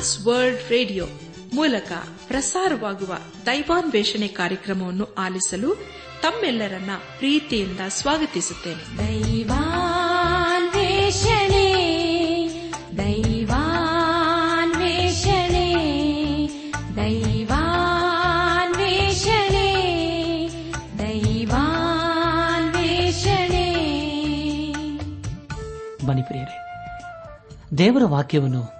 Trans World radio ಮೂಲಕ ಪ್ರಸಾರವಾಗುವ ದೈವಾನ್ವೇಷಣೆ ಕಾರ್ಯಕ್ರಮವನ್ನು ಆಲಿಸಲು ತಮ್ಮೆಲ್ಲರನ್ನ ಪ್ರೀತಿಯಿಂದ ಸ್ವಾಗತಿಸುತ್ತೇನೆ. ದೈವಾನ್ವೇಷಣೆ ದೈವಾನ್ವೇಷಣೆ ದೈವಾನ್ವೇಷಣೆ ದೈವಾನ್ವೇಷಣೆ. ಬನ್ನಿ ಪ್ರಿಯರೇ ದೇವರ ವಾಕ್ಯವನ್ನು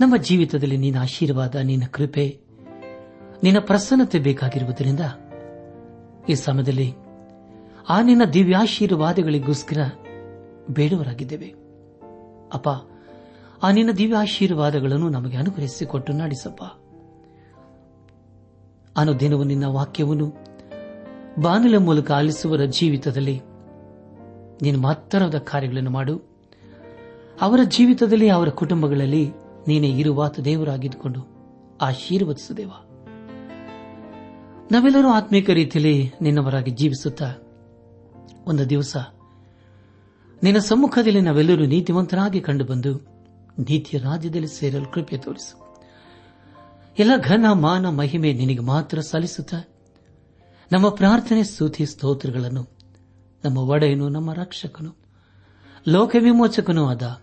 ನಮ್ಮ ಜೀವಿತದಲ್ಲಿ ನಿನ್ನ ಆಶೀರ್ವಾದ, ನಿನ್ನ ಕೃಪೆ, ನಿನ್ನ ಪ್ರಸನ್ನತೆ ಬೇಕಾಗಿರುವುದರಿಂದ ಈ ಸಮಯದಲ್ಲಿ ಆ ನಿನ್ನ ದಿವ್ಯಾಶೀರ್ವಾದಗಳಿಗೋಸ್ಕರ ಬೇಡವರಾಗಿದ್ದೇವೆ. ಅಪ್ಪ, ಆ ನಿನ್ನ ದಿವ್ಯಾಶೀರ್ವಾದಗಳನ್ನು ನಮಗೆ ಅನುಗ್ರಹಿಸಿಕೊಟ್ಟು ನಡೆಸಪ್ಪ. ಅನುದಿನವೂ ನಿನ್ನ ವಾಕ್ಯವನ್ನು ಬಾನುಲ ಮೂಲಕ ಆಲಿಸುವರ ಜೀವಿತದಲ್ಲಿ ನೀನು ಮಹತ್ತರವಾದ ಕಾರ್ಯಗಳನ್ನು ಮಾಡು. ಅವರ ಜೀವಿತದಲ್ಲಿ ಅವರ ಕುಟುಂಬಗಳಲ್ಲಿ ನೀನೇ ಇರುವಾತ ದೇವರಾಗಿದ್ದುಕೊಂಡು ಆಶೀರ್ವದಿಸುದೇವ ನಾವೆಲ್ಲರೂ ಆತ್ಮೀಕ ರೀತಿಯಲ್ಲಿ ನಿನ್ನವರಾಗಿ ಜೀವಿಸುತ್ತಾ ಒಂದು ದಿವಸ ನಿನ್ನ ಸಮ್ಮುಖದಲ್ಲಿ ನಾವೆಲ್ಲರೂ ನೀತಿವಂತರಾಗಿ ಕಂಡುಬಂದು ನೀತಿಯ ರಾಜ್ಯದಲ್ಲಿ ಸೇರಲು ಕೃಪೆ ತೋರಿಸು. ಎಲ್ಲ ಘನ, ಮಾನ, ಮಹಿಮೆ ನಿನಗೆ ಮಾತ್ರ ಸಲ್ಲಿಸುತ್ತ ನಮ್ಮ ಪ್ರಾರ್ಥನೆ, ಸ್ತುತಿ, ಸ್ತೋತ್ರಗಳನ್ನು ನಮ್ಮ ಒಡೆಯನು, ನಮ್ಮ ರಕ್ಷಕನು, ಲೋಕವಿಮೋಚಕನೂ ಆದ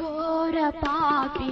गोरपापि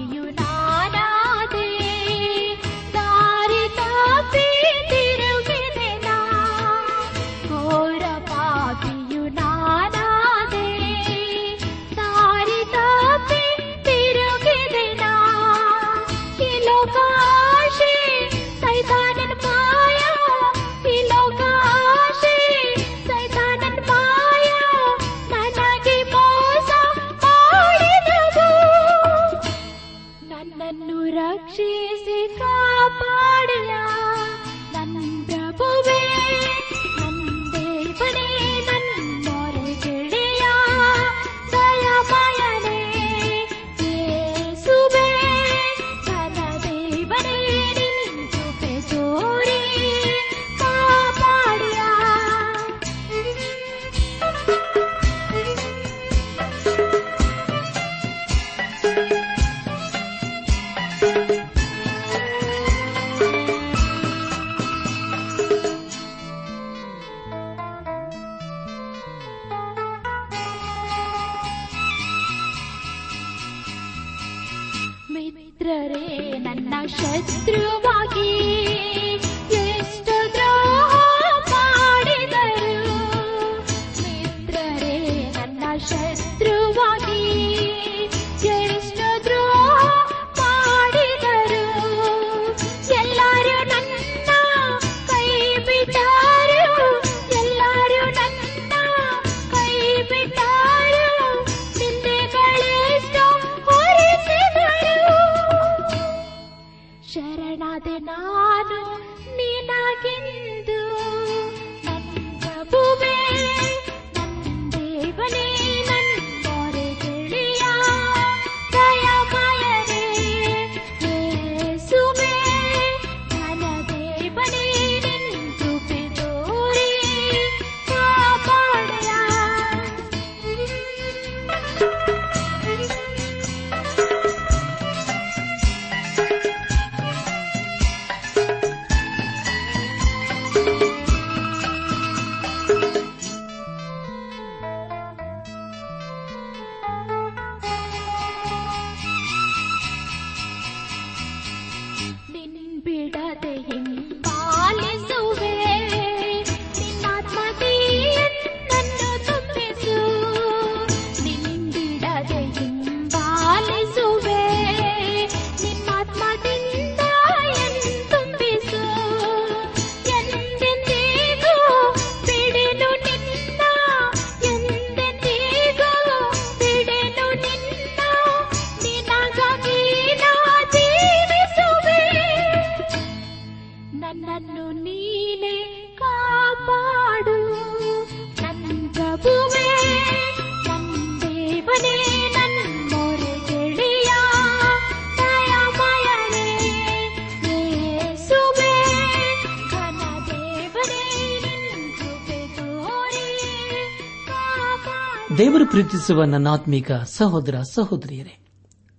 ಪ್ರೀತಿಸುವ ನನ್ನಾತ್ಮೀಕ ಸಹೋದರ ಸಹೋದರಿಯರೇ,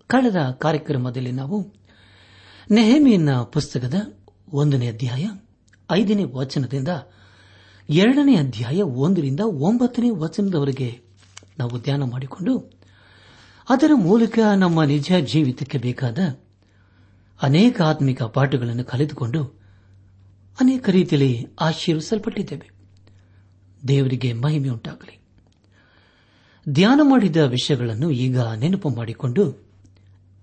ಕಳೆದ ಕಾರ್ಯಕ್ರಮದಲ್ಲಿ ನಾವು ನೆಹಮಿಯನ್ನ ಪುಸ್ತಕದ ಒಂದನೇ ಅಧ್ಯಾಯ, ಐದನೇ ವಚನದಿಂದ ಎರಡನೇ ಅಧ್ಯಾಯ ಒಂದರಿಂದ ಒಂಬತ್ತನೇ ವಚನದವರೆಗೆ ನಾವು ಧ್ಯಾನ ಮಾಡಿಕೊಂಡು, ಅದರ ಮೂಲಕ ನಮ್ಮ ನಿಜ ಜೀವಿತಕ್ಕೆ ಬೇಕಾದ ಅನೇಕ ಆತ್ಮಿಕ ಪಾಠಗಳನ್ನು ಕಲಿತುಕೊಂಡು ಅನೇಕ ರೀತಿಯಲ್ಲಿ ಆಶೀರ್ವಿಸಲ್ಪಟ್ಟಿದ್ದೇವೆ. ದೇವರಿಗೆ ಮಹಿಮೆ ಉಂಟಾಗಲಿ ಧ್ಯಾನ ಮಾಡಿದ ವಿಷಯಗಳನ್ನು ಈಗ ನೆನಪು ಮಾಡಿಕೊಂಡು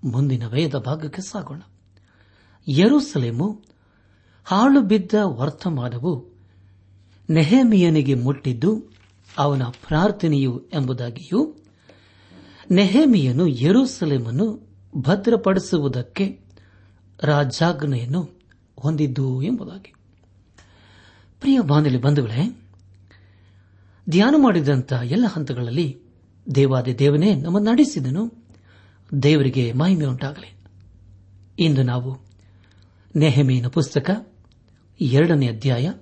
ಮುಂದಿನ ವಯದ ಭಾಗಕ್ಕೆ ಸಾಗೋಣ. ಯರುಸಲೇಮು ಹಾಳು ಬಿದ್ದ ವರ್ತಮಾನವು ನೆಹಮಿಯನಿಗೆ ಮುಟ್ಟಿದ್ದು ಅವನ ಪ್ರಾರ್ಥನೆಯು ಎಂಬುದಾಗಿಯೂ ನೆಹಮಿಯನು ಯರುಸಲೇಮನ್ನು ಭದ್ರಪಡಿಸುವುದಕ್ಕೆ ರಾಜಾಜ್ಞೆಯನ್ನು ಹೊಂದಿದ್ದು ಎಂಬುದಾಗಿ. ಪ್ರಿಯ ಬಾಂಧಲಿ ಬಂಧುಗಳೇ, ಧ್ಯಾನ ಮಾಡಿದಂಥ ಎಲ್ಲ ಹಂತಗಳಲ್ಲಿ ದೇವಾದಿ ದೇವನೇ ನಮ್ಮ ನಡೆಸಿದನು. ದೇವರಿಗೆ ಮಹಿಮೆ ಉಂಟಾಗಲಿ. ಇಂದು ನಾವು ನೆಹಮೇನ ಪುಸ್ತಕ ಎರಡನೇ ಅಧ್ಯಾಯ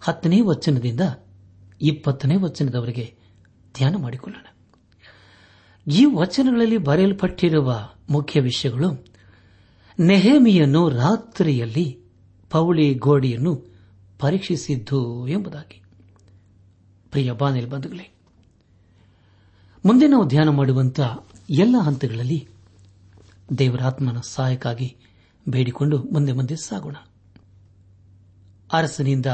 ಹತ್ತನೇ ವಚನದಿಂದ ಇಪ್ಪತ್ತನೇ ವಚನದವರೆಗೆ ಧ್ಯಾನ ಮಾಡಿಕೊಳ್ಳೋಣ. ಈ ವಚನಗಳಲ್ಲಿ ಬರೆಯಲ್ಪಟ್ಟಿರುವ ಮುಖ್ಯ ವಿಷಯಗಳು ನೆಹಮಿಯನ್ನು ರಾತ್ರಿಯಲ್ಲಿ ಪೌಳಿ ಗೋಡೆಯನ್ನು ಪರೀಕ್ಷಿಸಿದ್ದು ಎಂಬುದಾಗಿ. ಪ್ರಿಯ ಬಾನಿಲ್ ಬಂಧುಗಳೇ ಮುಂದೆ ನಾವು ಧ್ಯಾನ ಮಾಡುವಂತಹ ಎಲ್ಲ ಹಂತಗಳಲ್ಲಿ ದೇವರಾತ್ಮನ ಸಹಾಯಕ್ಕಾಗಿ ಬೇಡಿಕೊಂಡು ಮುಂದೆ ಮುಂದೆ ಸಾಗೋಣ. ಅರಸನಿಂದ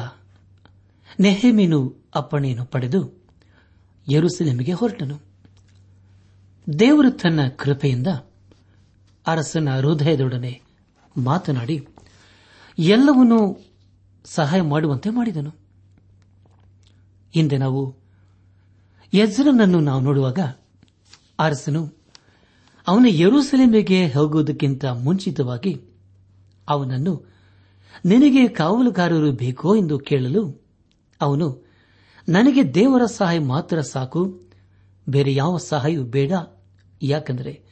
ನೆಹೆಮೀನು ಅಪ್ಪಣೆಯನ್ನು ಪಡೆದು ಯರುಸಲೇಮಿಗೆ ಹೊರಟನು. ದೇವರು ತನ್ನ ಕೃಪೆಯಿಂದ ಅರಸನ ಹೃದಯದೊಡನೆ ಮಾತನಾಡಿ ಎಲ್ಲವನ್ನೂ ಸಹಾಯ ಮಾಡುವಂತೆ ಮಾಡಿದನು. ಹಿಂದೆ ನಾವು ಯಜ್ರನನ್ನು ನಾವು ನೋಡುವಾಗ ಅರಸನು, ಅವನ ಯರೂಸಲೇಮಿಗೆ ಹೋಗುವುದಕ್ಕಿಂತ ಮುಂಚಿತವಾಗಿ ಅವನನ್ನು, ನಿನಗೆ ಕಾವಲುಗಾರರು ಬೇಕೋ ಎಂದು ಕೇಳಲು ಅವನು, ನನಗೆ ದೇವರ ಸಹಾಯ ಮಾತ್ರ ಸಾಕು, ಬೇರೆ ಯಾವ ಸಹಾಯವೂ ಬೇಡ. ಯಾಕೆಂದರೆ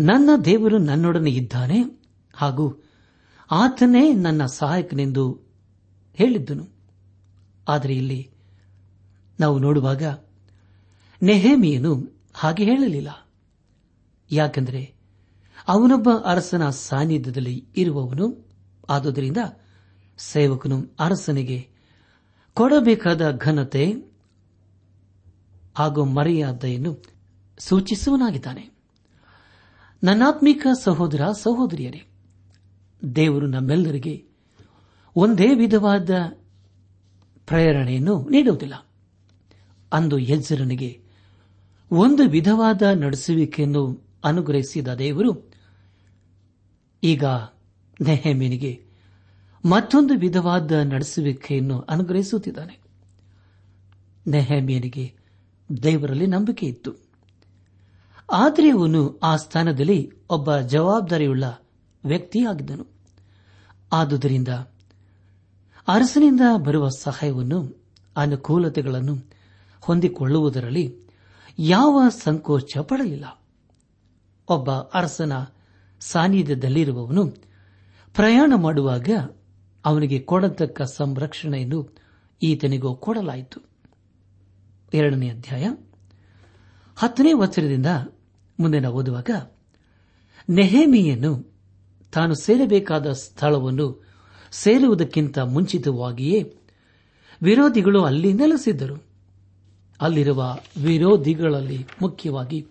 ನನ್ನ ದೇವರು ನನ್ನೊಡನೆ ಇದ್ದಾನೆ ಹಾಗೂ ಆತನೇ ನನ್ನ ಸಹಾಯಕನೆಂದು ಹೇಳಿದ್ದನು. ಆದರೆ ಇಲ್ಲಿ ನಾವು ನೋಡುವಾಗ ನೆಹೇಮಿಯನು ಹಾಗೆ ಹೇಳಲಿಲ್ಲ. ಯಾಕೆಂದರೆ ಅವನೊಬ್ಬ ಅರಸನ ಸಾನ್ನಿಧ್ಯದಲ್ಲಿ ಇರುವವನು, ಆದುದರಿಂದ ಸೇವಕನು ಅರಸನಿಗೆ ಕೊಡಬೇಕಾದ ಘನತೆ ಹಾಗೂ ಮರ್ಯಾದೆಯನ್ನು ಸೂಚಿಸುವನಾಗಿದ್ದಾನೆ ನನ್ನಾತ್ಮಿಕ ಸಹೋದರ, ಸಹೋದರಿಯರೇ, ದೇವರು ನಮ್ಮೆಲ್ಲರಿಗೆ ಒಂದೇ ವಿಧವಾದ ಪ್ರೇರಣೆಯನ್ನು ನೀಡುವುದಿಲ್ಲ. ಅಂದು ಯಜ್ಜರನಿಗೆ ಒಂದು ವಿಧವಾದ ನಡೆಸುವಿಕೆಯನ್ನು ಅನುಗ್ರಹಿಸಿದ ದೇವರು. ಈಗ ನೆಹೆಮಿನಿಗೆ ಮತ್ತೊಂದು ವಿಧವಾದ ನಡೆಸುವಿಕೆಯನ್ನು ಅನುಗ್ರಹಿಸುತ್ತಿದ್ದಾನೆ. ನೆಹೆಮಿಯನಿಗೆ ದೇವರಲ್ಲಿ ನಂಬಿಕೆ ಇತ್ತು. ಆದರೆ ಅವನು ಆ ಸ್ಥಾನದಲ್ಲಿ ಒಬ್ಬ ಜವಾಬ್ದಾರಿಯುಳ್ಳ ವ್ಯಕ್ತಿಯಾಗಿದ್ದನು. ಆದುದರಿಂದ ಅರಸನಿಂದ ಬರುವ ಸಹಾಯವನ್ನು, ಅನುಕೂಲತೆಗಳನ್ನು ಹೊಂದಿಕೊಳ್ಳುವುದರಲ್ಲಿ ಯಾವ ಸಂಕೋಚ ಪಡಲಿಲ್ಲ. ಒಬ್ಬ ಅರಸನ ಸಾನ್ನಿಧ್ಯದಲ್ಲಿರುವವನು ಪ್ರಯಾಣ ಮಾಡುವಾಗ ಅವನಿಗೆ ಕೊಡತಕ್ಕ ಸಂರಕ್ಷಣೆಯನ್ನು ಈತನಿಗೂ ಕೊಡಲಾಯಿತು. ಎರಡನೇ ಅಧ್ಯಾಯ. ಹತ್ತನೇ ವಚನದಿಂದ ಮುಂದೆ ನಾವು ಓದುವಾಗ ನೆಹೇಮಿಯನ್ನು ತಾನು ಸೇರಬೇಕಾದ ಸ್ಥಳವನ್ನು ಸೇರುವುದಕ್ಕಿಂತ ಮುಂಚಿತವಾಗಿಯೇ ವಿರೋಧಿಗಳು ಅಲ್ಲಿ ನೆಲೆಸಿದ್ದರು. ಅಲ್ಲಿರುವ ವಿರೋಧಿಗಳಲ್ಲಿ ಮುಖ್ಯವಾಗಿ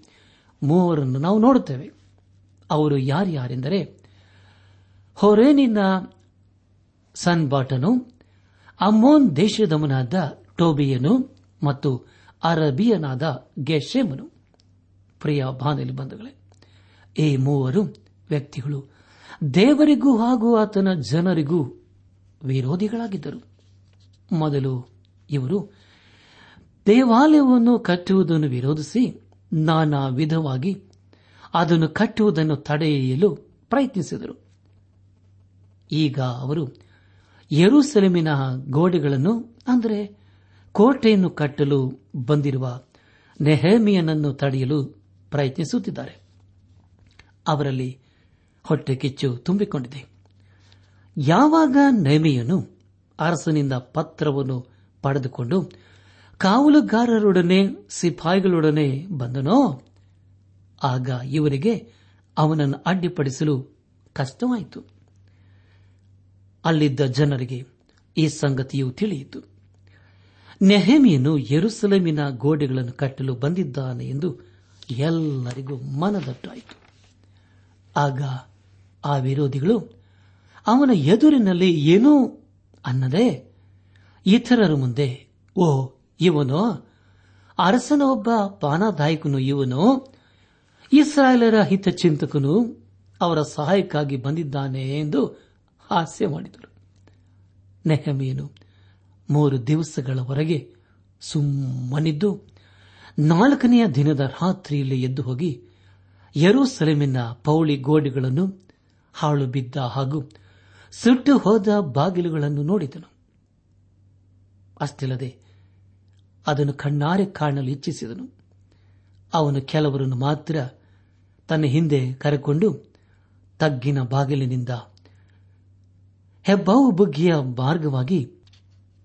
ಮೂವರನ್ನು ನಾವು ನೋಡುತ್ತೇವೆ. ಅವರು ಯಾರ್ಯಾರೆಂದರೆ, ಹೊರೇನಿನ ಸನ್ಬಾಟನು ಅಮೋನ್ ದೇಶದವನಾದ ಟೋಬಿಯನು ಮತ್ತು ಅರಬಿಯನಾದ ಗೆಶೆಮನು ಪ್ರಿಯ ಬಾನಲಿ ಬಂಧುಗಳೇ, ಈ ಮೂವರು ವ್ಯಕ್ತಿಗಳು ದೇವರಿಗೂ ಹಾಗೂ ಆತನ ಜನರಿಗೂ ವಿರೋಧಿಗಳಾಗಿದ್ದರು. ಮೊದಲು ಇವರು ದೇವಾಲಯವನ್ನು ಕಟ್ಟುವುದನ್ನು ವಿರೋಧಿಸಿ ನಾನಾ ವಿಧವಾಗಿ ಅದನ್ನು ಕಟ್ಟುವುದನ್ನು ತಡೆಯಲು ಪ್ರಯತ್ನಿಸಿದರು. ಈಗ ಅವರು ಯರೂಸೆಲೆಮಿನ ಗೋಡೆಗಳನ್ನು, ಅಂದರೆ ಕೋಟೆಯನ್ನು ಕಟ್ಟಲು ಬಂದಿರುವ ನೆಹೇಮಿಯನನ್ನು ತಡೆಯಲು ಪ್ರಯತ್ನಿಸುತ್ತಿದ್ದಾರೆ. ಅವರಲ್ಲಿ ಹೊಟ್ಟೆ ಕಿಚ್ಚು ತುಂಬಿಕೊಂಡಿದೆ. ಯಾವಾಗ ನೆಹಮಿಯನು ಅರಸನಿಂದ ಪತ್ರವನ್ನು ಪಡೆದುಕೊಂಡು ಕಾವಲುಗಾರರೊಡನೆ, ಸಿಪಾಯಿಗಳೊಡನೆ ಬಂದನೋ? ಆಗ ಇವರಿಗೆ ಅವನನ್ನು ಅಡ್ಡಿಪಡಿಸಲು ಕಷ್ಟವಾಯಿತು. ಅಲ್ಲಿದ್ದ ಜನರಿಗೆ ಈ ಸಂಗತಿಯು ತಿಳಿಯಿತು. ನೆಹಮಿಯನ್ನು ಯೆರೂಸಲೇಮಿನ ಗೋಡೆಗಳನ್ನು ಕಟ್ಟಲು ಬಂದಿದ್ದಾನೆ ಎಂದು ಎಲ್ಲರಿಗೂ ಮನದಟ್ಟಾಯಿತು. ಆಗ ಆ ವಿರೋಧಿಗಳು, ಅವನ ಎದುರಿನಲ್ಲಿ ಏನೂ ಅನ್ನದೇ, ಇತರರ ಮುಂದೆ ಓ ಇವನು ಅರಸನ ಒಬ್ಬ ಪಾನದಾಯಕನು, ಇವನು ಇಸ್ರಾಯೇಲರ ಹಿತಚಿಂತಕನು, ಅವರ ಸಹಾಯಕ್ಕಾಗಿ ಬಂದಿದ್ದಾನೆ ಎಂದು ಹಾಸ್ಯ ಮಾಡಿದರು. ನೆಹಮೀನು ಮೂರು ದಿವಸಗಳವರೆಗೆ ಸುಮ್ಮನಿದ್ದು ನಾಲ್ಕನೆಯ ದಿನದ ರಾತ್ರಿಯಲ್ಲಿ ಎದ್ದು ಹೋಗಿ ಯರೂಸಲೇಮಿನ ಪೌಳಿ ಗೋಡೆಗಳನ್ನು ಹಾಳು ಬಿದ್ದ ಹಾಗೂ ಸುಟ್ಟು ಹೋದ ಬಾಗಿಲುಗಳನ್ನು ನೋಡಿದನು. ಅಷ್ಟಿಲ್ಲದೆ ಅದನ್ನು ಕಣ್ಣಾರೆ ಕಾಣಲು ಇಚ್ಛಿಸಿದನು. ಅವನು ಕೆಲವರನ್ನು ಮಾತ್ರ ತನ್ನ ಹಿಂದೆ ಕರೆಕೊಂಡು ತಗ್ಗಿನ ಬಾಗಿಲಿನಿಂದ ಹೆಬ್ಬಾವು ಬುಗ್ಗಿಯ ಮಾರ್ಗವಾಗಿ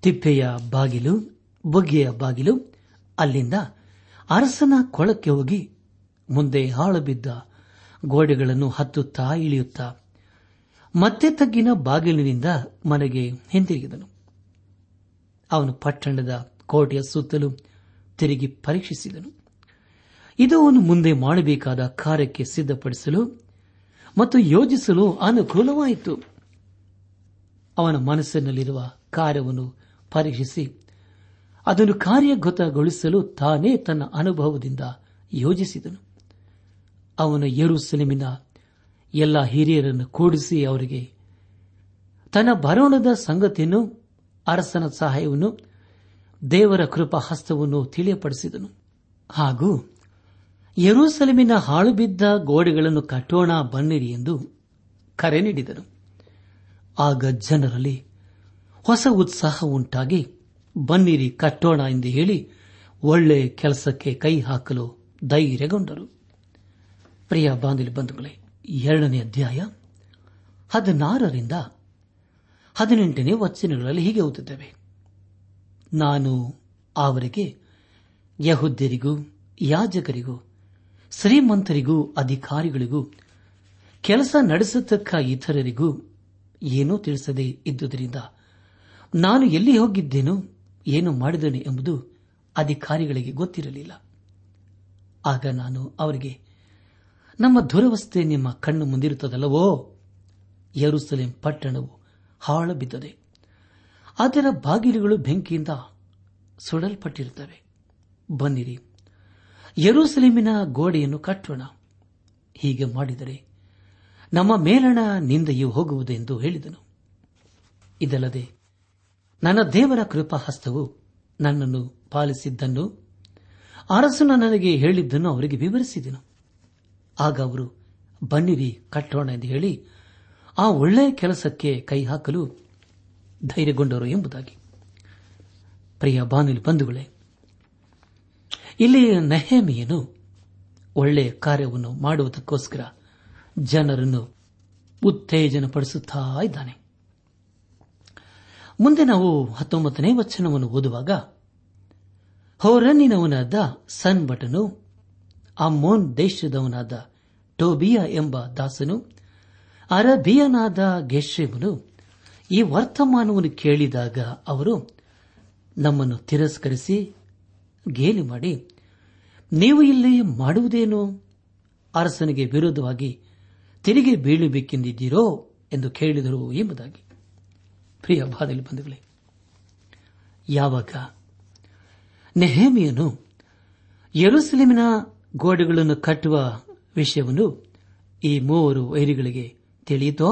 ತಿಪ್ಪೆಯ ಬಾಗಿಲು, ಬುಗ್ಗೆಯ ಬಾಗಿಲು, ಅಲ್ಲಿಂದ ಅರಸನ ಕೊಳಕ್ಕೆ ಹೋಗಿ ಮುಂದೆ ಹಾಳು ಬಿದ್ದ ಗೋಡೆಗಳನ್ನು ಹತ್ತುತ್ತಾ ಇಳಿಯುತ್ತಾ ಮತ್ತೆ ತಗ್ಗಿನ ಬಾಗಿಲಿನಿಂದ ಮನೆಗೆ ಹಿಂತಿರುಗಿದನು. ಅವನು ಪಟ್ಟಣದ ಕೋಟೆಯ ಸುತ್ತಲೂ ತಿರುಗಿ ಪರೀಕ್ಷಿಸಿದನು. ಇದು ಅವನು ಮುಂದೆ ಮಾಡಬೇಕಾದ ಕಾರ್ಯಕ್ಕೆ ಸಿದ್ಧಪಡಿಸಲು ಮತ್ತು ಯೋಜಿಸಲು ಅನುಕೂಲವಾಯಿತು. ಅವನ ಮನಸ್ಸಿನಲ್ಲಿರುವ ಕಾರ್ಯವನ್ನು ಪರೀಕ್ಷಿಸಿ, ಅದನ್ನು ಕಾರ್ಯಗತಗೊಳಿಸಲು ತಾನೇ ತನ್ನ ಅನುಭವದಿಂದ ಯೋಜಿಸಿದನು. ಅವನು ಯರುಸೆಲೆಮಿನ ಎಲ್ಲ ಹಿರಿಯರನ್ನು ಕೂಡಿಸಿ ಅವರಿಗೆ ತನ್ನ ಬರೋಣದ ಸಂಗತಿಯನ್ನು, ಅರಸನ ಸಹಾಯವನ್ನು ದೇವರ ಕೃಪಾ ಹಸ್ತವನ್ನು ತಿಳಿಯಪಡಿಸಿದನು. ಹಾಗೂ ಯರೂಸಲಮಿನ ಹಾಳುಬಿದ್ದ ಗೋಡೆಗಳನ್ನು ಕಟ್ಟೋಣ ಬನ್ನಿರಿ ಎಂದು ಕರೆ ನೀಡಿದನು. ಆಗ ಜನರಲ್ಲಿ ಹೊಸ ಉತ್ಸಾಹ ಉಂಟಾಗಿ, ಬನ್ನಿರಿ, ಕಟ್ಟೋಣ ಎಂದು ಹೇಳಿ ಒಳ್ಳೆ ಕೆಲಸಕ್ಕೆ ಕೈ ಹಾಕಲು ಧೈರ್ಯಗೊಂಡರು. ಪ್ರಿಯ ಬಾಂಧಲಿ ಬಂಧುಗಳೇ, ಎರಡನೇ ಅಧ್ಯಾಯ ಹದಿನಾರರಿಂದ ಹದಿನೆಂಟನೇ ವಚನಗಳಲ್ಲಿ ಹೀಗೆ ಓದುತ್ತೇವೆ. ನಾನು ಅವರಿಗೆ, ಯಹುದ್ಯರಿಗೂ, ಯಾಜಕರಿಗೂ, ಶ್ರೀಮಂತರಿಗೂ, ಅಧಿಕಾರಿಗಳಿಗೂ, ಕೆಲಸ ನಡೆಸತಕ್ಕ ಇತರರಿಗೂ ಏನೂ ತಿಳಿಸದೆ ಇದ್ದುದರಿಂದ ನಾನು ಎಲ್ಲಿ ಹೋಗಿದ್ದೇನೋ, ಏನು ಮಾಡಿದ್ದೇನೆ ಎಂಬುದು ಅಧಿಕಾರಿಗಳಿಗೆ ಗೊತ್ತಿರಲಿಲ್ಲ. ಆಗ ನಾನು ಅವರಿಗೆ, ನಮ್ಮ ದುರವಸ್ಥೆ ನಿಮ್ಮ ಕಣ್ಣು ಮುಂದಿರುತ್ತದಲ್ಲವೋ? ಯರುಸಲೇಂ ಪಟ್ಟಣವು ಹಾಳು ಬಿದ್ದಿದೆ ಅದರ ಬಾಗಿಲುಗಳು ಬೆಂಕಿಯಿಂದ ಸುಡಲ್ಪಟ್ಟಿರುತ್ತವೆ. ಬನ್ನಿರಿ, ಯರೂಸಲೇಮಿನ ಗೋಡೆಯನ್ನು ಕಟ್ಟೋಣ. ಹೀಗೆ ಮಾಡಿದರೆ ನಮ್ಮ ಮೇಲಣ ನಿಂದೆಯು ಹೋಗುವುದೆಂದು ಹೇಳಿದನು. ಇದಲ್ಲದೆ ನನ್ನ ದೇವರ ಕೃಪಾಹಸ್ತವು ನನ್ನನ್ನು ಪಾಲಿಸಿದ್ದನ್ನು ಅರಸನ ನನಗೆ ಹೇಳಿದ್ದನ್ನು ಅವರಿಗೆ ವಿವರಿಸಿದನು. ಆಗ ಅವರು, ಬನ್ನಿರಿ, ಕಟ್ಟೋಣ ಎಂದು ಹೇಳಿ ಆ ಒಳ್ಳೆಯ ಕೆಲಸಕ್ಕೆ ಕೈ ಹಾಕಲು ಧೈರ್ಯಗೊಂಡರು ಎಂಬುದಾಗಿ. ಪ್ರಿಯ ಬಾನುಲಿ ಬಂಧುಗಳೇ ಇಲ್ಲಿ ನೆಹಮಿಯನು ಒಳ್ಳೆಯ ಕಾರ್ಯವನ್ನು ಮಾಡುವುದಕ್ಕೋಸ್ಕರ ಜನರನ್ನು ಉತ್ತೇಜನಪಡಿಸುತ್ತಾ ಇದ್ದಾನೆ. ಮುಂದೆ ನಾವು ಹತ್ತೊಂಬತ್ತನೇ ವಚನವನ್ನು ಓದುವಾಗ, ಹೊರನಿನವನಾದ ಸನ್ಬಟನು ಅಮೋನ್ ದೇಶದವನಾದ ಟೋಬಿಯಾ ಎಂಬ ದಾಸನು, ಅರಬಿಯನಾದ ಗೆಶ್ರೇಮನು ಈ ವರ್ತಮಾನವನ್ನು ಕೇಳಿದಾಗ ಅವರು ನಮ್ಮನ್ನು ತಿರಸ್ಕರಿಸಿ ಗೇಲಿ ಮಾಡಿ, ನೀವು ಇಲ್ಲಿ ಮಾಡುವುದೇನು? ಅರಸನಿಗೆ ವಿರೋಧವಾಗಿ ತಿರುಗಿ ಬೀಳಬೇಕೆಂದಿದ್ದೀರೋ ಎಂದು ಕೇಳಿದರು ಎಂಬುದಾಗಿ. ಪ್ರಿಯ ಬಾದಲಿ ಬಂಧುಗಳೇ, ಯಾವಾಗ ನೆಹೇಮಿಯನು ಯರುಸಲೇಮಿನ ಗೋಡೆಗಳನ್ನು ಕಟ್ಟುವ ವಿಷಯವನ್ನು ಈ ಮೂವರು ವೈರಿಗಳಿಗೆ ತಿಳಿಯಿತೋ?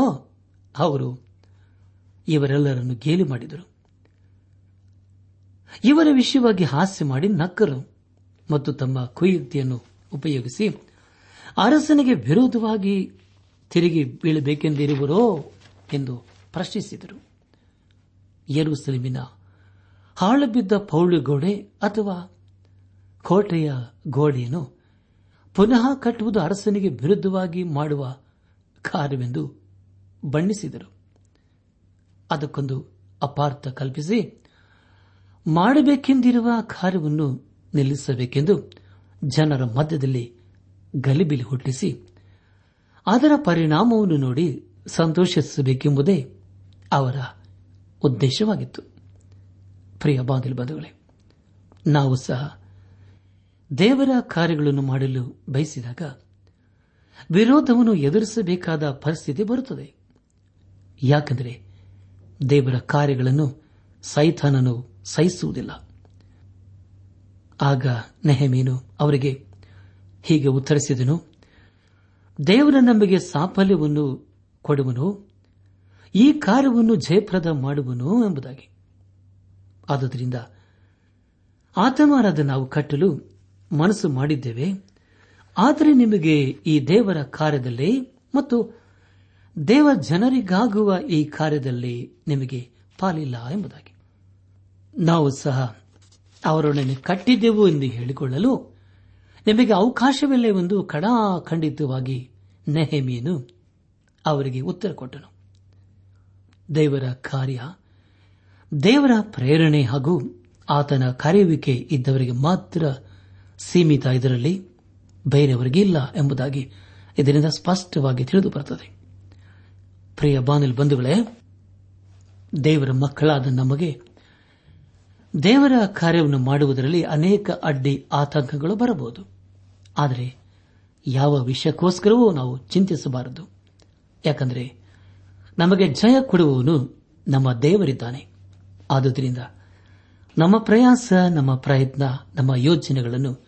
ಅವರು ಇವರೆಲ್ಲರನ್ನು ಗೇಲಿ ಮಾಡಿದರು. ಇವರ ವಿಷಯವಾಗಿ ಹಾಸ್ಯ ಮಾಡಿ ನಕ್ಕರು ಮತ್ತು ತಮ್ಮ ಕುಯುಕ್ತಿಯನ್ನು ಉಪಯೋಗಿಸಿ ಅರಸನಿಗೆ ವಿರೋಧವಾಗಿ ತಿರುಗಿ ಬೀಳಬೇಕೆಂದಿರುವರೋ ಎಂದು ಪ್ರಶ್ನಿಸಿದರು. ಯರುಸಲಿಮಿನ ಹಾಳುಬಿದ್ದ ಪೌಳಿಗೋಡೆ ಅಥವಾ ಕೋಟೆಯ ಗೋಡೆಯನ್ನು ಪುನಃ ಕಟ್ಟುವುದು ಅರಸನಿಗೆ ವಿರುದ್ಧವಾಗಿ ಮಾಡುವ ಕಾರ್ಯವೆಂದು ಬಣ್ಣಿಸಿದರು. ಅದಕ್ಕೊಂದು ಅಪಾರ್ಥ ಕಲ್ಪಿಸಿ, ಮಾಡಬೇಕೆಂದಿರುವ ಕಾರ್ಯವನ್ನು ನಿಲ್ಲಿಸಬೇಕೆಂದು ಜನರ ಮಧ್ಯದಲ್ಲಿ ಗಲಿಬಿಲಿ ಹುಟ್ಟಿಸಿ, ಅದರ ಪರಿಣಾಮವನ್ನು ನೋಡಿ ಸಂತೋಷಿಸಬೇಕೆಂಬುದೇ ಅವರ ಉದ್ದೇಶವಾಗಿತ್ತು. ಪ್ರಿಯ ಬಾಗಿಲು ನಾವು ಸಹ ದೇವರ ಕಾರ್ಯಗಳನ್ನು ಮಾಡಲು ಬಯಸಿದಾಗ ವಿರೋಧವನ್ನು ಎದುರಿಸಬೇಕಾದ ಪರಿಸ್ಥಿತಿ ಬರುತ್ತದೆ. ಯಾಕೆಂದರೆ ದೇವರ ಕಾರ್ಯಗಳನ್ನು ಸೈಥಾನನು ಸಹಿಸುವುದಿಲ್ಲ. ಆಗ ನೆಹಮೀನು ಅವರಿಗೆ ಹೀಗೆ ಉತ್ತರಿಸಿದನು ದೇವರ ನಮಗೆ ಸಾಫಲ್ಯವನ್ನು ಕೊಡುವನು, ಈ ಕಾರ್ಯವನ್ನು ಜಯಪ್ರದ ಮಾಡುವನು ಎಂಬುದಾಗಿ. ಆದ್ದರಿಂದ ಆತಮಾರಾದ ನಾವು ಕಟ್ಟಲು ಮನಸ್ಸು ಮಾಡಿದ್ದೇವೆ, ಆದರೆ ನಿಮಗೆ ಈ ದೇವರ ಕಾರ್ಯದಲ್ಲಿ ಮತ್ತು ದೇವ ಜನರಿಗಾಗುವ ಈ ಕಾರ್ಯದಲ್ಲಿ ನಿಮಗೆ ಪಾಲಿಲ್ಲ ಎಂಬುದಾಗಿ. ನಾವು ಸಹ ಅವರೊಡನೆ ಕಟ್ಟಿದ್ದೆವು ಎಂದು ಹೇಳಿಕೊಳ್ಳಲು ನಿಮಗೆ ಅವಕಾಶವಿಲ್ಲವೆಂದು ಕಡಾಖಂಡಿತವಾಗಿ ನೆಹಮಿಯನು ಅವರಿಗೆ ಉತ್ತರ ಕೊಟ್ಟನು. ದೇವರ ಕಾರ್ಯ ದೇವರ ಪ್ರೇರಣೆ ಹಾಗೂ ಆತನ ಕರೆಯುವಿಕೆ ಇದ್ದವರಿಗೆ ಮಾತ್ರ ಸೀಮಿತ ಇದರಲ್ಲಿ ಬೇರೆಯವರಿಗೆ ಇಲ್ಲ ಎಂಬುದಾಗಿ ಇದರಿಂದ ಸ್ಪಷ್ಟವಾಗಿ ತಿಳಿದು ಬರುತ್ತದೆ ಪ್ರಿಯ ಬಾನಿಲ್ ಬಂಧುಗಳೇ, ದೇವರ ಮಕ್ಕಳಾದ ನಮಗೆ ದೇವರ ಕಾರ್ಯವನ್ನು ಮಾಡುವುದರಲ್ಲಿ ಅನೇಕ ಅಡ್ಡಿ ಆತಂಕಗಳು ಬರಬಹುದು. ಆದರೆ ಯಾವ ವಿಷಯಕ್ಕೋಸ್ಕರವೂ ನಾವು ಚಿಂತಿಸಬಾರದು. ಯಾಕಂದರೆ ನಮಗೆ ಜಯ ಕೊಡುವವನು ನಮ್ಮ ದೇವರಿದ್ದಾನೆ. ಆದುದರಿಂದ ನಮ್ಮ ಪ್ರಯಾಸ, ನಮ್ಮ ಪ್ರಯತ್ನ, ನಮ್ಮ ಯೋಜನೆಗಳನ್ನು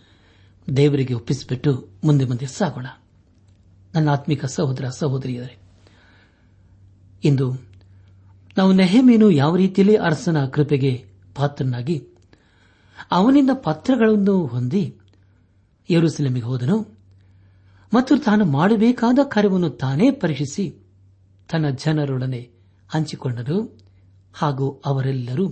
ದೇವರಿಗೆ ಒಪ್ಪಿಸಿಬಿಟ್ಟು ಮುಂದೆ ಮುಂದೆ ಸಾಗೋಣ. ನನ್ನ ಆತ್ಮಿಕ ಸಹೋದರ, ಸಹೋದರಿಯರೇ ಇಂದು ನಾವು ನೆಹಮೇನು ಯಾವ ರೀತಿಯಲ್ಲಿ ಅರಸನ ಕೃಪೆಗೆ ಪಾತ್ರನಾಗಿ ಅವನಿಂದ ಪತ್ರಗಳನ್ನು ಹೊಂದಿ ಯರುಸಲೇಮಿಗೆ ಹೋದನು ಮತ್ತು ತಾನು ಮಾಡಬೇಕಾದ ಕಾರ್ಯವನ್ನು ತಾನೇ ಪರೀಕ್ಷಿಸಿ ತನ್ನ ಜನರೊಡನೆ ಹಂಚಿಕೊಂಡನು ಹಾಗೂ ಅವರೆಲ್ಲರೂ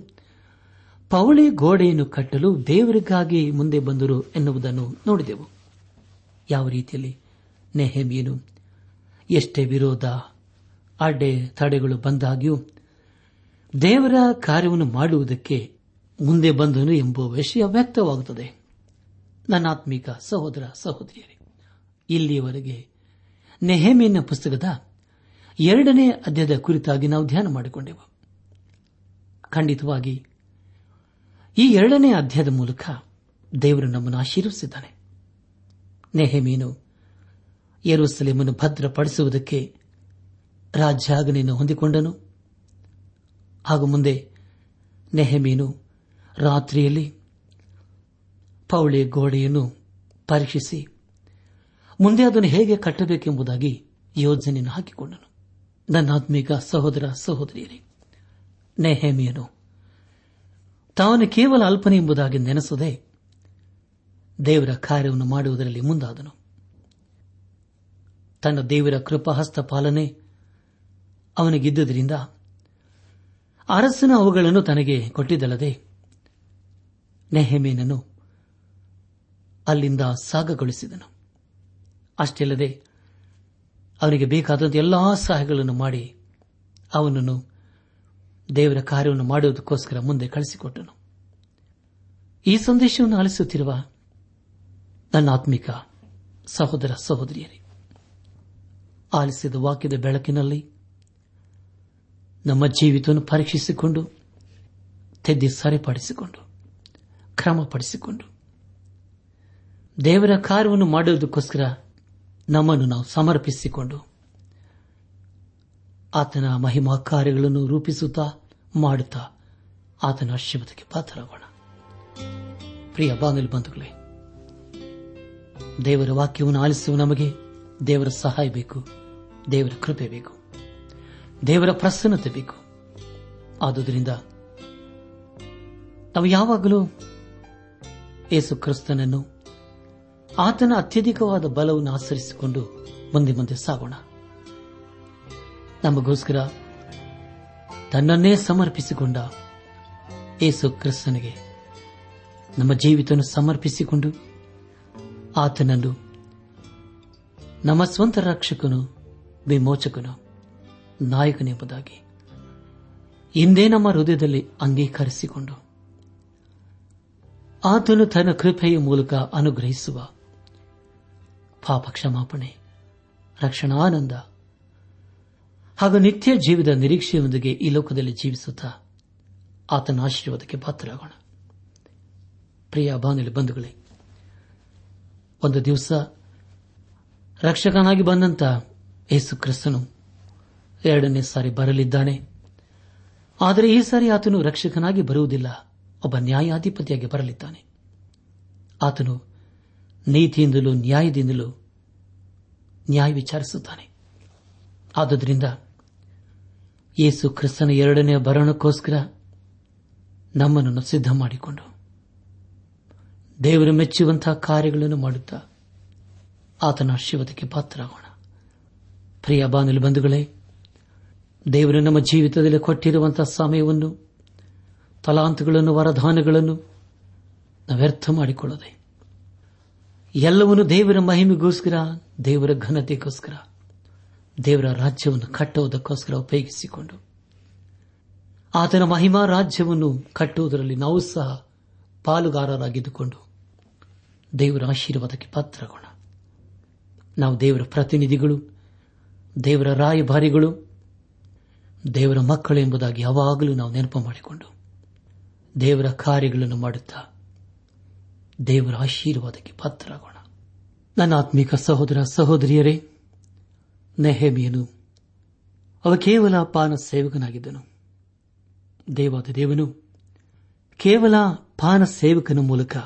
ಪೌಳಿ ಗೋಡೆಯನ್ನು ಕಟ್ಟಲು ದೇವರಿಗಾಗಿ ಮುಂದೆ ಬಂದರು ಎನ್ನುವುದನ್ನು ನೋಡಿದೆವು. ಯಾವ ರೀತಿಯಲ್ಲಿ ನೆಹಮೀನು ಎಷ್ಟೇ ವಿರೋಧ ಅಡ್ಡೆ ತಡೆಗಳು ಬಂದಾಗ್ಯೂ ದೇವರ ಕಾರ್ಯವನ್ನು ಮಾಡುವುದಕ್ಕೆ ಮುಂದೆ ಬಂದನು ಎಂಬ ವಿಷಯ ವ್ಯಕ್ತವಾಗುತ್ತದೆ. ನನ್ನಾತ್ಮಿಕ ಸಹೋದರ ಸಹೋದರಿಯರೇ, ಇಲ್ಲಿಯವರೆಗೆ ನೆಹೆಮಿಯನ ಪುಸ್ತಕದ ಎರಡನೇ ಅಧ್ಯಾಯದ ಕುರಿತಾಗಿ ನಾವು ಧ್ಯಾನ ಮಾಡಿಕೊಂಡೆವು. ಖಂಡಿತವಾಗಿ, ಈ ಎರಡನೇ ಅಧ್ಯಾಯದ ಮೂಲಕ ದೇವರು ನಮ್ಮನ್ನು ಆಶೀರ್ವಿಸಿದ್ದಾನೆ ನೆಹಮೀನು ಯರುಸಲೇಮನ್ನು ಭದ್ರಪಡಿಸುವುದಕ್ಕೆ ರಾಜ್ಯಾಗನೆಯನ್ನು ಹೊಂದಿಕೊಂಡನು. ಹಾಗೂ ಮುಂದೆ ನೆಹಮೀನು ರಾತ್ರಿಯಲ್ಲಿ ಪೌಳಿ ಗೋಡೆಯನ್ನು ಪರೀಕ್ಷಿಸಿ ಮುಂದೆ ಅದನ್ನು ಹೇಗೆ ಕಟ್ಟಬೇಕೆಂಬುದಾಗಿ ಯೋಜನೆಯನ್ನು ಹಾಕಿಕೊಂಡನು. ನನ್ನಾತ್ಮೀಕ ಸಹೋದರ ಸಹೋದರಿಯರೇ, ನೆಹಮಿಯನು ತಾನು ಕೇವಲ ಅಲ್ಪನೆ ಎಂಬುದಾಗಿ ನೆನೆಸದೆ ದೇವರ ಕಾರ್ಯವನ್ನು ಮಾಡುವುದರಲ್ಲಿ ಮುಂದಾದನು. ತನ್ನ ದೇವರ ಕೃಪಾಹಸ್ತ ಪಾಲನೆ ಅವನಿಗಿದ್ದುದರಿಂದ ಅರಸನ ಅವುಗಳನ್ನು ತನಗೆ ಕೊಟ್ಟಿದ್ದಲ್ಲದೆ ನೆಹಮೀನನ್ನು ಅಲ್ಲಿಂದ ಸಾಗಗೊಳಿಸಿದನು. ಅಷ್ಟೇ ಅಲ್ಲದೆ ಅವನಿಗೆ ಬೇಕಾದಂಥ ಎಲ್ಲಾ ಸಹಾಯಗಳನ್ನು ಮಾಡಿ ಅವನನ್ನು ದೇವರ ಕಾರ್ಯವನ್ನು ಮಾಡುವುದಕ್ಕೋಸ್ಕರ ಮುಂದೆ ಕಳಿಸಿಕೊಟ್ಟನು. ಈ ಸಂದೇಶವನ್ನು ಆಲಿಸುತ್ತಿರುವ ನನ್ನ ಆತ್ಮಿಕ ಸಹೋದರ ಸಹೋದರಿಯರೇ, ಆಲಿಸಿದ ವಾಕ್ಯದ ಬೆಳಕಿನಲ್ಲಿ ನಮ್ಮ ಜೀವಿತವನ್ನು ಪರೀಕ್ಷಿಸಿಕೊಂಡು ತೆದ್ದಿ ಸರಿಪಡಿಸಿಕೊಂಡು, ಕ್ರಮಪಡಿಸಿಕೊಂಡು. ದೇವರ ಕಾರ್ಯವನ್ನು ಮಾಡುವುದಕ್ಕೋಸ್ಕರ ನಮ್ಮನ್ನು ನಾವು ಸಮರ್ಪಿಸಿಕೊಂಡು, ಆತನ ಮಹಿಮಾ ಕಾರ್ಯಗಳನ್ನು ರೂಪಿಸುತ್ತಾ, ಮಾಡುತ್ತಾ, ಆತನ ಆಶೀರ್ವಾದಕ್ಕೆ ಪಾತ್ರರಾಗೋಣ. ಪ್ರಿಯ ಬಾಂಗಲ್ ಬಂಧುಗಳೇ, ದೇವರ ವಾಕ್ಯವನ್ನು ಆಲಿಸುವ ನಮಗೆ ದೇವರ ಸಹಾಯ ಬೇಕು, ದೇವರ ಕೃಪೆ ಬೇಕು. ದೇವರ ಪ್ರಸನ್ನತೆ ಬೇಕು. ಆದುದರಿಂದ ನಾವು ಯಾವಾಗಲೂ ಯೇಸು ಕ್ರಿಸ್ತನನ್ನು ಆತನ ಅತ್ಯಧಿಕವಾದ ಬಲವನ್ನು ಆಚರಿಸಿಕೊಂಡು ಮುಂದೆ ಮುಂದೆ ಸಾಗೋಣ. ನಮಗೋಸ್ಕರ ತನ್ನನ್ನೇ ಸಮರ್ಪಿಸಿಕೊಂಡ ಏಸು ಕ್ರಿಸ್ತನಿಗೆ ನಮ್ಮ ಜೀವಿತ ಸಮರ್ಪಿಸಿಕೊಂಡು ಆತನನ್ನು ನಮ್ಮ ಸ್ವಂತ ರಕ್ಷಕನು, ವಿಮೋಚಕನು ನಾಯಕನೆಂಬುದಾಗಿ. ಇಂದೇ ನಮ್ಮ ಹೃದಯದಲ್ಲಿ ಅಂಗೀಕರಿಸಿಕೊಂಡು. ಆತನು ತನ್ನ ಕೃಪೆಯ ಮೂಲಕ ಅನುಗ್ರಹಿಸುವ. ಪಾಪ ಕ್ಷಮಾಪಣೆ ರಕ್ಷಣಾನಂದ. ಹಾಗೂ ನಿತ್ಯ ಜೀವದ ನಿರೀಕ್ಷೆಯೊಂದಿಗೆ ಈ ಲೋಕದಲ್ಲಿ ಜೀವಿಸುತ್ತಾ ಆತನ ಆಶೀರ್ವಾದಕ್ಕೆ ಪಾತ್ರರಾಗೋಣ. ಪ್ರಿಯ ಬಾನುಲಿ ಬಂಧುಗಳೇ, ಒಂದು ದಿವಸ ರಕ್ಷಕನಾಗಿ ಬಂದಂತ ಯೇಸು ಕ್ರಿಸ್ತನು ಎರಡನೇ ಸಾರಿ ಬರಲಿದ್ದಾನೆ. ಆದರೆ ಈ ಸಾರಿ ಆತನು ರಕ್ಷಕನಾಗಿ ಬರುವುದಿಲ್ಲ. ಒಬ್ಬ ನ್ಯಾಯಾಧಿಪತಿಯಾಗಿ ಬರಲಿದ್ದಾನೆ. ಆತನು ನೀತಿಯಿಂದಲೂ ನ್ಯಾಯದಿಂದಲೂ ನ್ಯಾಯ ವಿಚಾರಿಸುತ್ತಾನೆ. ಆದುದರಿಂದ ಯೇಸು ಕ್ರಿಸ್ತನ ಎರಡನೇ ಬರಣಕ್ಕೋಸ್ಕರ ನಮ್ಮನ್ನು ಸಿದ್ಧ ಮಾಡಿಕೊಂಡು ದೇವರು ಮೆಚ್ಚುವಂತಹ ಕಾರ್ಯಗಳನ್ನು ಮಾಡುತ್ತಾ ಆತನ ಆಶೀರ್ವಾದಕ್ಕೆ ಪಾತ್ರರಾಗೋಣ. ಪ್ರಿಯ ಬಾನುಲಿ ಬಂಧುಗಳೇ ದೇವರು ನಮ್ಮ ಜೀವಿತದಲ್ಲಿ ಕೊಟ್ಟಿರುವಂತಹ ಸಮಯವನ್ನು, ತಲಾಂತುಗಳನ್ನು, ವರದಾನಗಳನ್ನು ವ್ಯರ್ಥ ಮಾಡಿಕೊಳ್ಳದೆ. ಎಲ್ಲವನ್ನು ದೇವರ ಮಹಿಮೆಗೋಸ್ಕರ, ದೇವರ ಘನತೆಗೋಸ್ಕರ, ದೇವರ ರಾಜ್ಯವನ್ನು ಕಟ್ಟುವುದಕ್ಕೋಸ್ಕರ ಉಪಯೋಗಿಸಿಕೊಂಡು, ಆತನ ಮಹಿಮಾ ರಾಜ್ಯವನ್ನು ಕಟ್ಟುವುದರಲ್ಲಿ ನಾವು ಸಹ ಪಾಲುಗಾರರಾಗಿದ್ದುಕೊಂಡು ದೇವರ ಆಶೀರ್ವಾದಕ್ಕೆ ಪಾತ್ರಗೋಣ ನಾವು ದೇವರ ಪ್ರತಿನಿಧಿಗಳು, ದೇವರ ರಾಯಭಾರಿಗಳು ದೇವರ ಮಕ್ಕಳು ಎಂಬುದಾಗಿ ಯಾವಾಗಲೂ ನಾವು ನೆನಪು ಮಾಡಿಕೊಂಡು ದೇವರ ಕಾರ್ಯಗಳನ್ನು ಮಾಡುತ್ತಾ ದೇವರ ಆಶೀರ್ವಾದಕ್ಕೆ ಪಾತ್ರರಾಗೋಣ. ನನ್ನ ಆತ್ಮಿಕ ಸಹೋದರ ಸಹೋದರಿಯರೇ, ನೆಹೆಮಿಯನು, ಅವ ಕೇವಲ ಪಾನ ಸೇವಕನಾಗಿದ್ದನು. ದೇವಾದ ದೇವನು ಕೇವಲ ಪಾನ ಸೇವಕನ ಮೂಲಕ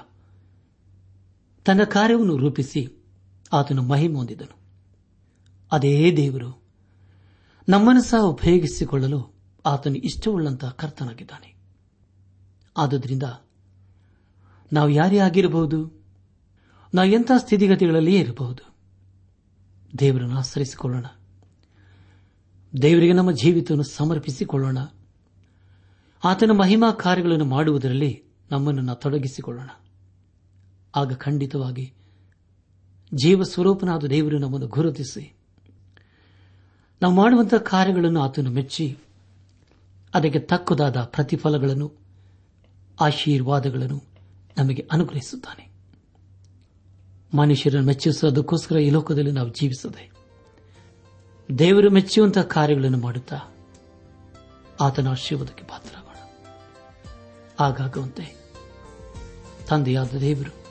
ತನ್ನ ಕಾರ್ಯವನ್ನು ರೂಪಿಸಿ ಆತನು ಮಹಿಮೆ ಹೊಂದಿದನು ಅದೇ ದೇವರು ನಮ್ಮನ್ನು ಸಹ ಉಪಯೋಗಿಸಿಕೊಳ್ಳಲು ಆತನು ಇಷ್ಟವುಳ್ಳಂತಹ ಕರ್ತನಾಗಿದ್ದಾನೆ. ಆದುದರಿಂದ ನಾವು ಯಾರೇ ಆಗಿರಬಹುದು, ನಾವು ಎಂಥ ಸ್ಥಿತಿಗತಿಗಳಲ್ಲಿಯೇ ಇರಬಹುದು, ದೇವರನ್ನು ಆಶ್ರಯಿಸಿಕೊಳ್ಳೋಣ. ದೇವರಿಗೆ ನಮ್ಮ ಜೀವಿತವನ್ನು ಸಮರ್ಪಿಸಿಕೊಳ್ಳೋಣ. ಆತನ ಮಹಿಮಾ ಕಾರ್ಯಗಳನ್ನು ಮಾಡುವುದರಲ್ಲಿ ನಮ್ಮನ್ನು ತೊಡಗಿಸಿಕೊಳ್ಳೋಣ. ಆಗ ಖಂಡಿತವಾಗಿ ಜೀವ ಸ್ವರೂಪನಾದ ದೇವರು ನಮ್ಮನ್ನು ಗುರುತಿಸಿ ನಾವು ಮಾಡುವಂತಹ ಕಾರ್ಯಗಳನ್ನು ಆತನು ಮೆಚ್ಚಿ, ಅದಕ್ಕೆ ತಕ್ಕುದಾದ ಪ್ರತಿಫಲಗಳನ್ನು, ಆಶೀರ್ವಾದಗಳನ್ನು ನಮಗೆ ಅನುಗ್ರಹಿಸುತ್ತಾನೆ. ಮನುಷ್ಯರನ್ನು ಮೆಚ್ಚಿಸುವುದಕ್ಕೋಸ್ಕರ ಈ ಲೋಕದಲ್ಲಿ ನಾವು ಜೀವಿಸದೆ, ದೇವರು ಮೆಚ್ಚುವಂತಹ ಕಾರ್ಯಗಳನ್ನು ಮಾಡುತ್ತಾ, ಆತನ ಆಶೀರ್ವಾದಕ್ಕೆ ಪಾತ್ರರಾಗೋಣ. ಆಗಾಗುವಂತೆ ತಂದೆಯಾದ ದೇವರು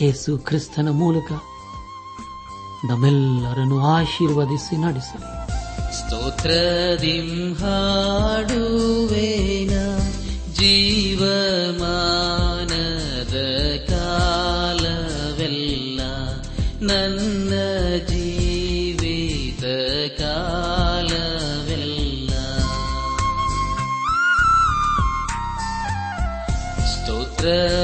ಏಸು ಕ್ರಿಸ್ತನ ಮೂಲಕ ನಮ್ಮೆಲ್ಲರನ್ನು ಆಶೀರ್ವದಿಸಿ ನಡೆಸಲಿ. ಸ್ತೋತ್ರದಿಂ ಹಾಡುವೇನ ಜೀವಮಾನದ ಕಾಲವೆಲ್ಲ ನನ್ನ ಜೀವಿತ ಕಾಲವೆಲ್ಲ. ಸ್ತೋತ್ರದಿಂ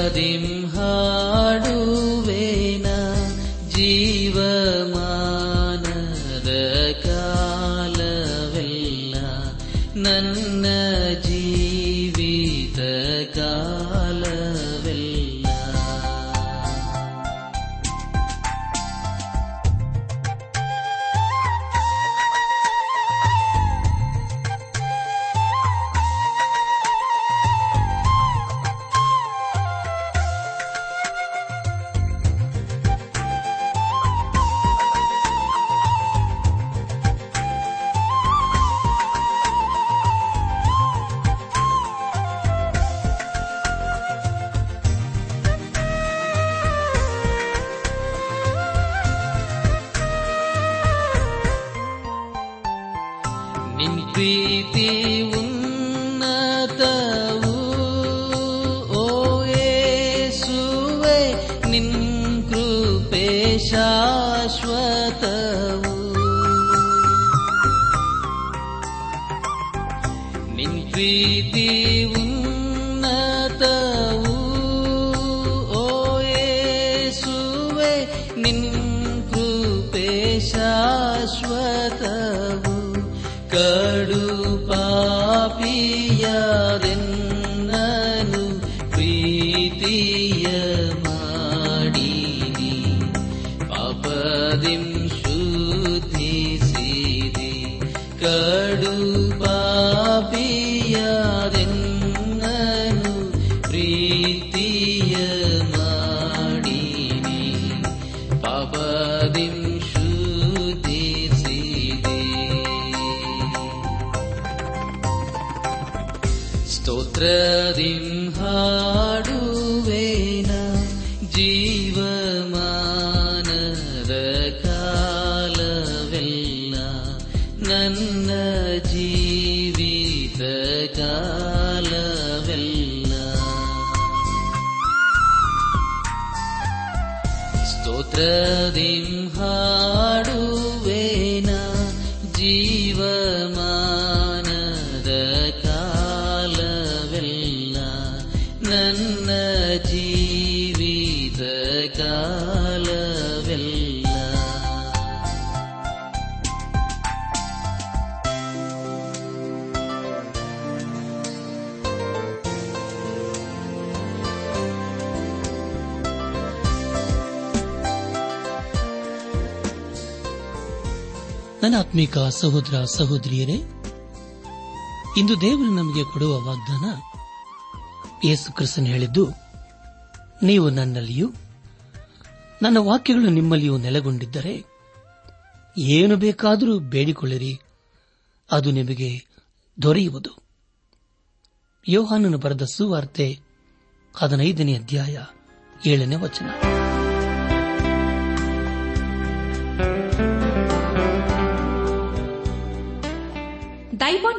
ಜೀವಮಾನದ निन् कृपे शाश्वतौ निन्विति hơn ಆತ್ಮಿಕ ಸಹೋದರ ಸಹೋದರಿಯರೇ, ಇಂದು ದೇವರು ನಮಗೆ ಕೊಡುವ ವಾಗ್ದಾನ ಯೇಸು ಕ್ರಿಸ್ತನ್ ಹೇಳಿದ್ದು, ನೀವು ನನ್ನಲ್ಲಿಯೂ, ನನ್ನ ವಾಕ್ಯಗಳು ನಿಮ್ಮಲ್ಲಿಯೂ ನೆಲೆಗೊಂಡಿದ್ದರೆ, ಏನು ಬೇಕಾದರೂ ಬೇಡಿಕೊಳ್ಳಿರಿ, ಅದು ನಿಮಗೆ ದೊರೆಯುವುದು. ಯೋಹಾನನು ಬರೆದ ಸುವಾರ್ತೆ ಹದಿನೈದನೇ ಅಧ್ಯಾಯ ಏಳನೇ ವಚನ.